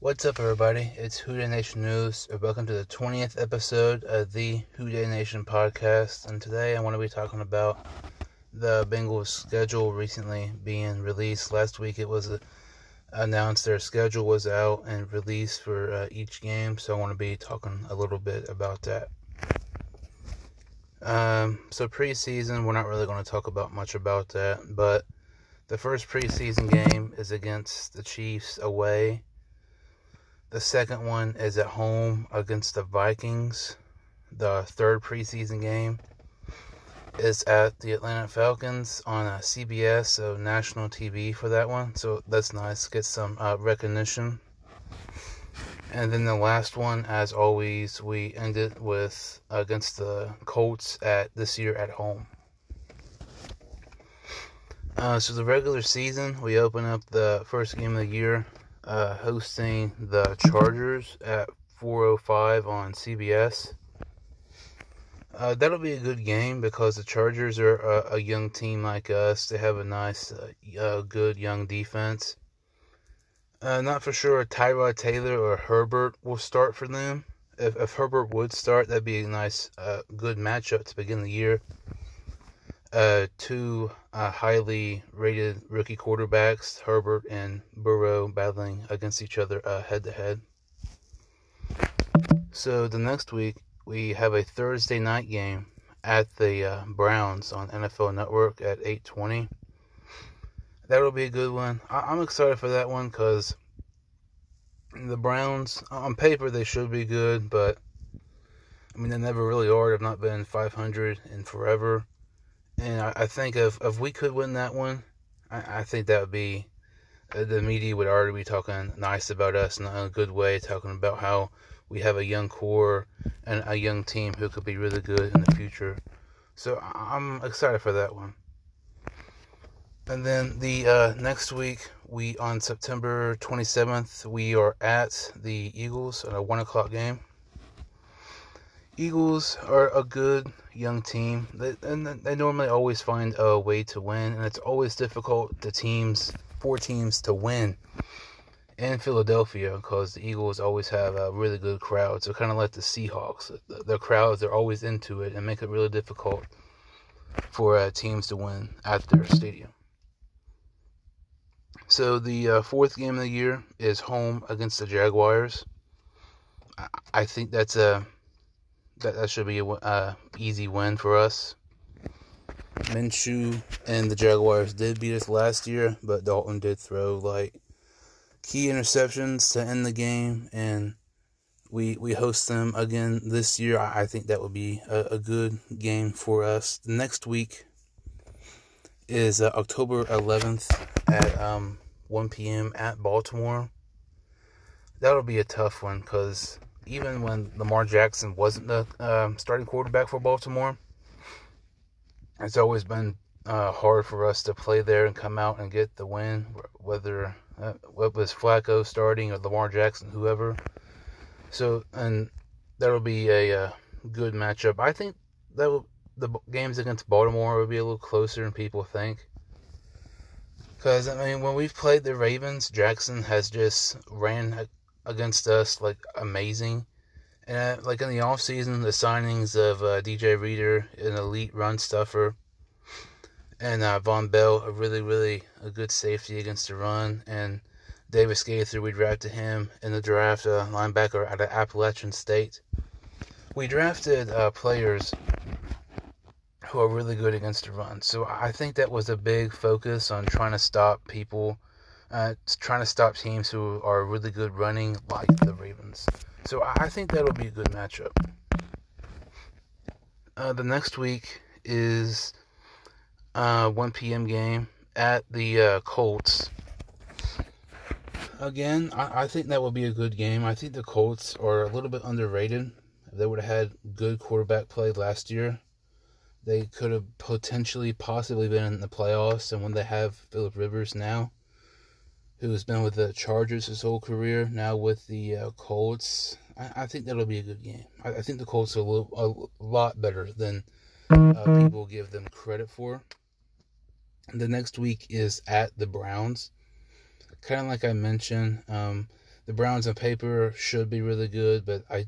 What's up, everybody? It's Dey Nation News. and Welcome to the 20th episode of the Dey Nation podcast. And today I want to be talking about the Bengals' schedule recently being released. Last week it was uh, announced their schedule was out and released for uh, each game, so I want to be talking a little bit about that. Um, so preseason, we're not really going to talk about much about that, but the first preseason game is against the Chiefs away. The second one is at home against the Vikings. The third preseason game is at the Atlanta Falcons on uh, CBS, so national TV for that one. So that's nice. Get some uh, recognition. And then the last one, as always, we ended with against the Colts at this year at home. Uh, so the regular season, we open up the first game of the year, uh, hosting the Chargers at 4:05 on CBS. Uh, that'll be a good game because the Chargers are a, a young team like us. They have a nice, uh, good young defense. Uh, not for sure Tyrod Taylor or Herbert will start for them. If, if Herbert would start, that'd be a nice, uh, good matchup to begin the year uh, two uh, highly rated rookie quarterbacks, Herbert and Burrow, battling against each other head to head. So the next week we have a Thursday night game at the uh, Browns on NFL Network at 8:20. That'll be a good one. I- am excited for that one because the Browns, on paper, they should be good, but I mean they never really are. They've not been 500 in forever and I, I, think if if we could win that one, I, I think that would be uh, the media would already be talking nice about us in a good way, talking about how we have a young core and a young team who could be really good in the future. So I'm excited for that one. And then the uh, next week, we on September 27th, we are at the Eagles at a one o'clock game. Eagles are a good young team, they, and they normally always find a way to win, and it's always difficult to teams, four teams, to win in Philadelphia because the Eagles always have a really good crowd. So kind of like the Seahawks, the, the crowds are always into it and make it really difficult for uh, teams to win at their stadium. So the uh, fourth game of the year is home against the Jaguars. I think that's a that, that should be a uh, easy win for us. Minshew and the Jaguars did beat us last year, but Dalton did throw like key interceptions to end the game, and we we host them again this year. I think that would be a, a good game for us. Next week is uh, October 11th at um, 1 p.m. at Baltimore. That'll be a tough one because even when Lamar Jackson wasn't the uh, starting quarterback for Baltimore, it's always been uh, hard for us to play there and come out and get the win, whether uh, what was Flacco starting or Lamar Jackson, whoever. So, and that'll be a uh, good matchup. I think that will, the games against Baltimore will be a little closer than people think. Because, I mean, when we've played the Ravens, Jackson has just ran against us like amazing. And uh, like in the off season, the signings of uh, DJ Reader, an elite run stuffer, and uh, Vonn Bell, a really really a good safety against the run, and Davis Gaither, we drafted him in the draft, uh, linebacker out of Appalachian State. We drafted uh, players who are really good against the run, so I think that was a big focus on trying to stop people uh, trying to stop teams who are really good running, like the Ravens. So I think that'll be a good matchup. Uh, the next week is uh, 1 p.m. game at the uh, Colts. Again, I, I think that will be a good game. I think the Colts are a little bit underrated. If they would have had good quarterback play last year, they could have potentially, possibly been in the playoffs. And when they have Philip Rivers now, who's been with the Chargers his whole career, now with the uh, Colts. I, I, think that'll be a good game. I, I think the Colts are a, little, a lot better than uh, people give them credit for. The next week is at the Browns. Kind of like I mentioned, um, the Browns on paper should be really good, but I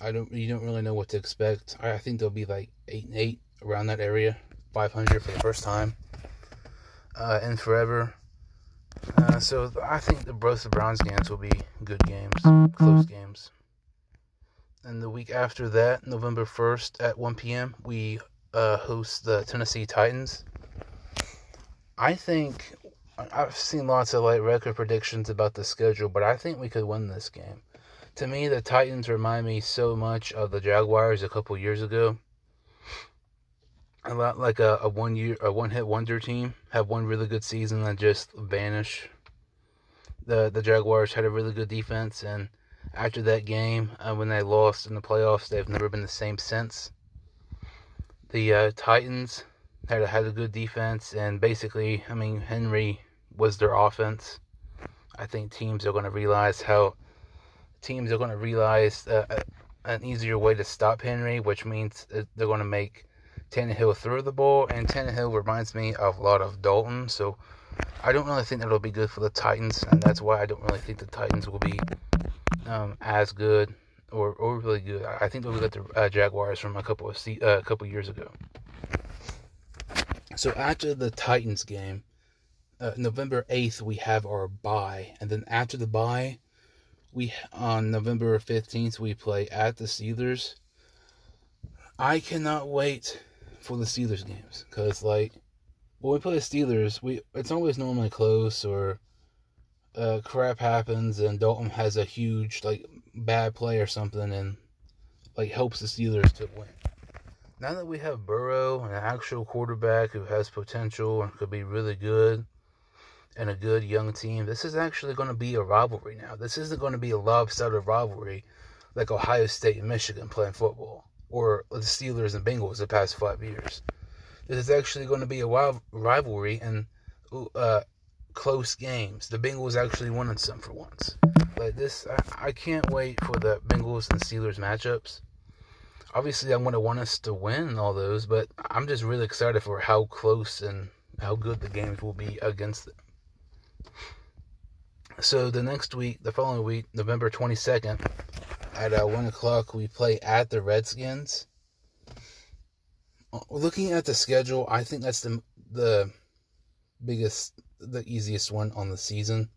I don't you don't really know what to expect. I, I think they'll be like eight and eight around that area, five hundred for the first time uh, in forever. Uh, so I think the both the Browns games will be good games, close games. And the week after that, November first at one p.m., we uh, host the Tennessee Titans. I think I've seen lots of like record predictions about the schedule, but I think we could win this game. To me, the Titans remind me so much of the Jaguars a couple years ago. A lot like a, a one year a one hit wonder team have one really good season and just vanish. The the Jaguars had a really good defense, and after that game, uh, when they lost in the playoffs, they've never been the same since. The uh, Titans had a, had a good defense, and basically, I mean, Henry was their offense. I think teams are going to realize how teams are going to realize uh, an easier way to stop Henry, which means they're going to make Tannehill threw the ball, and Tannehill reminds me of a lot of Dalton, so I don't really think that'll be good for the Titans, and that's why I don't really think the Titans will be um, as good or, or really good. I think they'll like the uh, Jaguars from a couple of se- uh, a couple years ago. So after the Titans game, uh, November eighth, we have our bye, and then after the bye, we on November fifteenth we play at the Steelers. I cannot wait for the Steelers games because like when we play the Steelers, we it's always normally close or uh, crap happens and Dalton has a huge like bad play or something and like helps the Steelers to win. Now that we have Burrow, an actual quarterback who has potential and could be really good, and a good young team, this is actually going to be a rivalry now. This isn't going to be a lopsided rivalry like Ohio State and Michigan playing football or the Steelers and Bengals the past five years. This is actually going to be a wild rivalry and uh, close games. The Bengals actually won some for once. Like this, I, I can't wait for the Bengals and Steelers matchups. Obviously, I'm going to want us to win all those, but I'm just really excited for how close and how good the games will be against them. So the next week, the following week, November 22nd, at uh, 1 o'clock, we play at the Redskins. Looking at the schedule, I think that's the the biggest the easiest one on the season.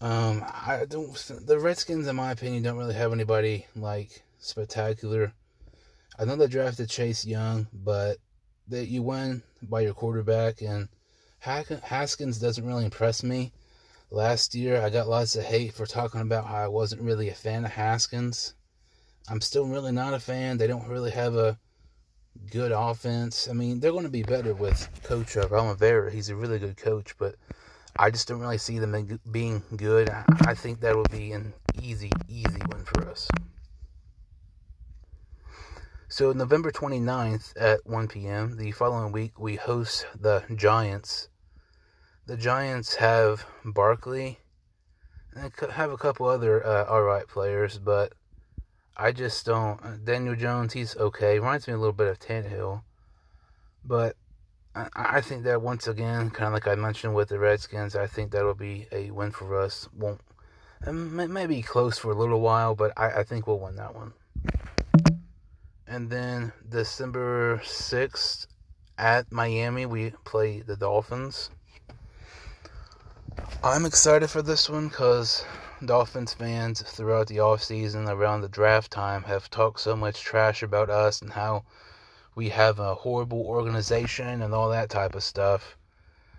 Um, I don't. The Redskins, in my opinion, don't really have anybody like spectacular. I know they drafted Chase Young, but that you win by your quarterback, and Haskins doesn't really impress me. Last year, I got lots of hate for talking about how I wasn't really a fan of Haskins. I'm still really not a fan. They don't really have a good offense. I mean, they're going to be better with Coach uh, Ron Rivera. He's a really good coach, but I just don't really see them being good. I think that will be an easy, easy win for us. So, November 29th at 1 p.m., the following week, we host the Giants. The Giants have Barkley and have a couple other uh, alright players, but I just don't. Daniel Jones, he's okay. Reminds me a little bit of Tannehill. But I, I think that once again, kind of like I mentioned with the Redskins, I think that'll be a win for us. Won't maybe close for a little while, but I, I think we'll win that one. And then December 6th at Miami, we play the Dolphins. I'm excited for this one because Dolphins fans throughout the offseason, around the draft time, have talked so much trash about us and how we have a horrible organization and all that type of stuff.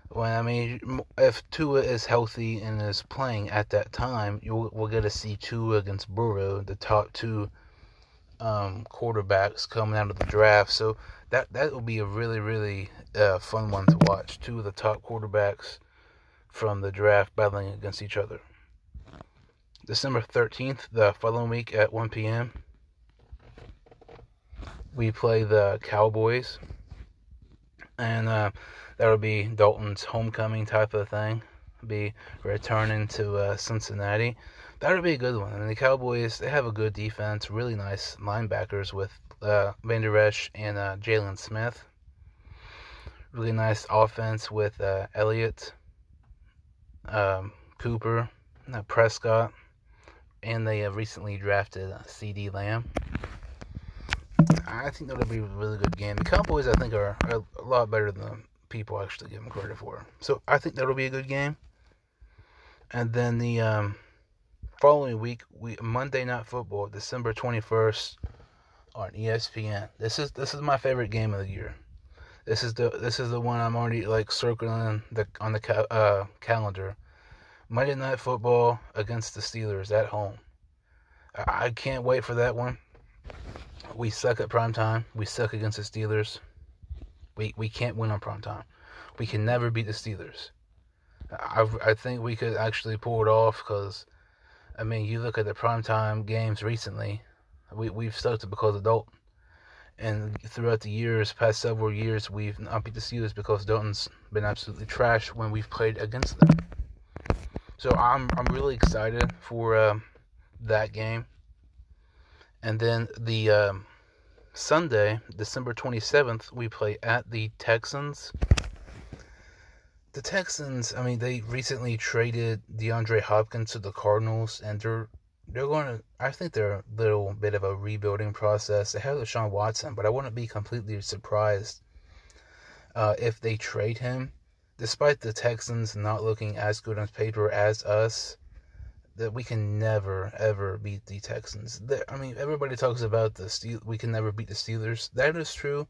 When I mean, if Tua is healthy and is playing at that time, you'll, we're going to see Tua against Burrow, the top two um, quarterbacks coming out of the draft. So that that will be a really really uh, fun one to watch. Two of the top quarterbacks from the draft battling against each other. December 13th, the following week at 1 p.m., we play the Cowboys. And uh, that'll be Dalton's homecoming type of thing. Be returning to uh, Cincinnati. That'll be a good one. I And the Cowboys, they have a good defense, really nice linebackers with uh, Van Der Esch and uh, Jaylon Smith. Really nice offense with uh, Elliott, um, Cooper, uh, Prescott, and they have recently drafted CeeDee Lamb. I think that'll be a really good game. The Cowboys, I think, are, are a lot better than people actually give them credit for. So I think that'll be a good game. And then the um, following week, we Monday Night Football, December twenty first, on ESPN. This is this is my favorite game of the year. This is the this is the one I'm already like circling the on the ca- uh, calendar. Monday Night Football against the Steelers at home. I, can't wait for that one. We suck at prime time. We suck against the Steelers. We we can't win on prime time. We can never beat the Steelers. I I think we could actually pull it off because, I mean, you look at the prime time games recently. We we've sucked it because of Dalton. And throughout the years, past several years, we've not beat the Steelers because Dalton's been absolutely trash when we've played against them. So I'm I'm really excited for uh, that game. And then the um, Sunday, December 27th, we play at the Texans. The Texans, I mean, they recently traded DeAndre Hopkins to the Cardinals, and they're they're going to. I think they're a little bit of a rebuilding process. They have Deshaun Watson, but I wouldn't be completely surprised uh, if they trade him. Despite the Texans not looking as good on paper as us, that we can never ever beat the Texans. I mean, everybody talks about the Steel. We can never beat the Steelers. That is true,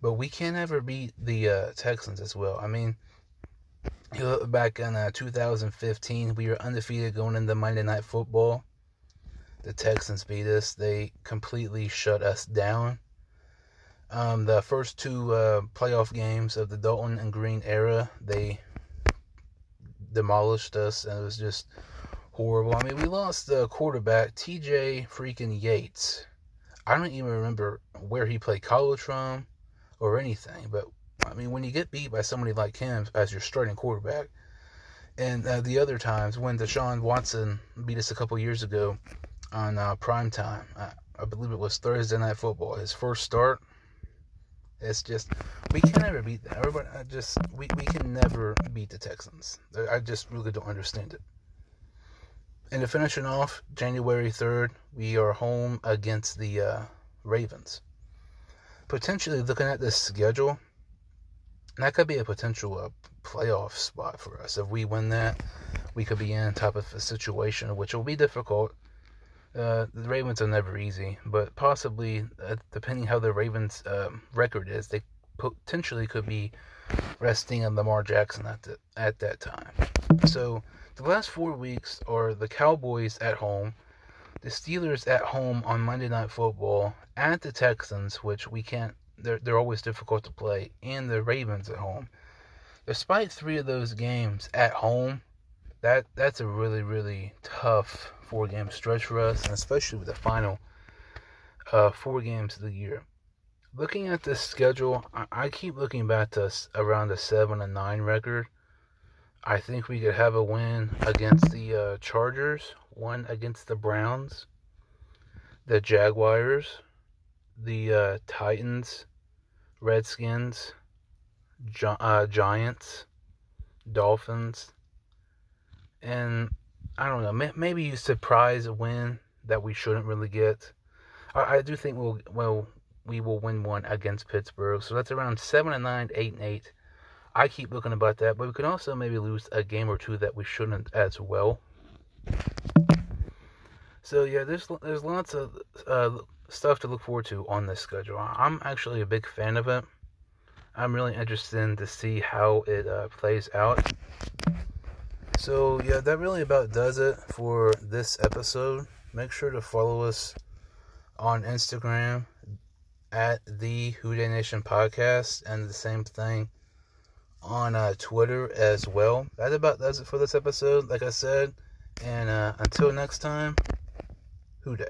but we can never beat the uh, Texans as well. I mean, back in uh, 2015, we were undefeated going into Monday Night Football the Texans beat us. They completely shut us down. Um, the first two uh, playoff games of the Dalton and Green era, they demolished us, and it was just horrible. I mean, we lost the quarterback, TJ freaking Yates. I don't even remember where he played college from or anything, but I mean, when you get beat by somebody like him as your starting quarterback, and uh, the other times when Deshaun Watson beat us a couple years ago, on uh, prime time. I, I believe it was Thursday night football. His first start. It's just we can never beat. Everybody, I just we, we can never beat the Texans. I just really don't understand it. And to finish it off, January third, we are home against the uh, Ravens. Potentially looking at this schedule, that could be a potential uh, playoff spot for us. If we win that, we could be in type of a situation which will be difficult uh, the Ravens are never easy, but possibly, uh, depending how the Ravens' um, record is, they potentially could be resting on Lamar Jackson at the, at that time. So the last four weeks are the Cowboys at home, the Steelers at home on Monday Night Football, at the Texans, which we can't. They're they're always difficult to play, and the Ravens at home. Despite three of those games at home, that that's a really really tough four game stretch for us, and especially with the final uh, four games of the year. Looking at this schedule, I, I keep looking back to around a seven and nine record. I think we could have a win against the uh, Chargers, one against the Browns, the Jaguars, the uh, Titans, Redskins, Gi- uh, Giants, Dolphins, and I don't know. Maybe you surprise a win that we shouldn't really get. I, I do think we'll well we will win one against Pittsburgh. So that's around seven and nine, eight and eight. I keep looking about that, but we can also maybe lose a game or two that we shouldn't as well. So yeah, there's there's lots of uh, stuff to look forward to on this schedule. I'm actually a big fan of it. I'm really interested in to see how it uh, plays out. So, yeah, that really about does it for this episode. Make sure to follow us on Instagram at the Whodey Nation Podcast and the same thing on uh, Twitter as well. That about does it for this episode, like I said. And uh, until next time, Whodey.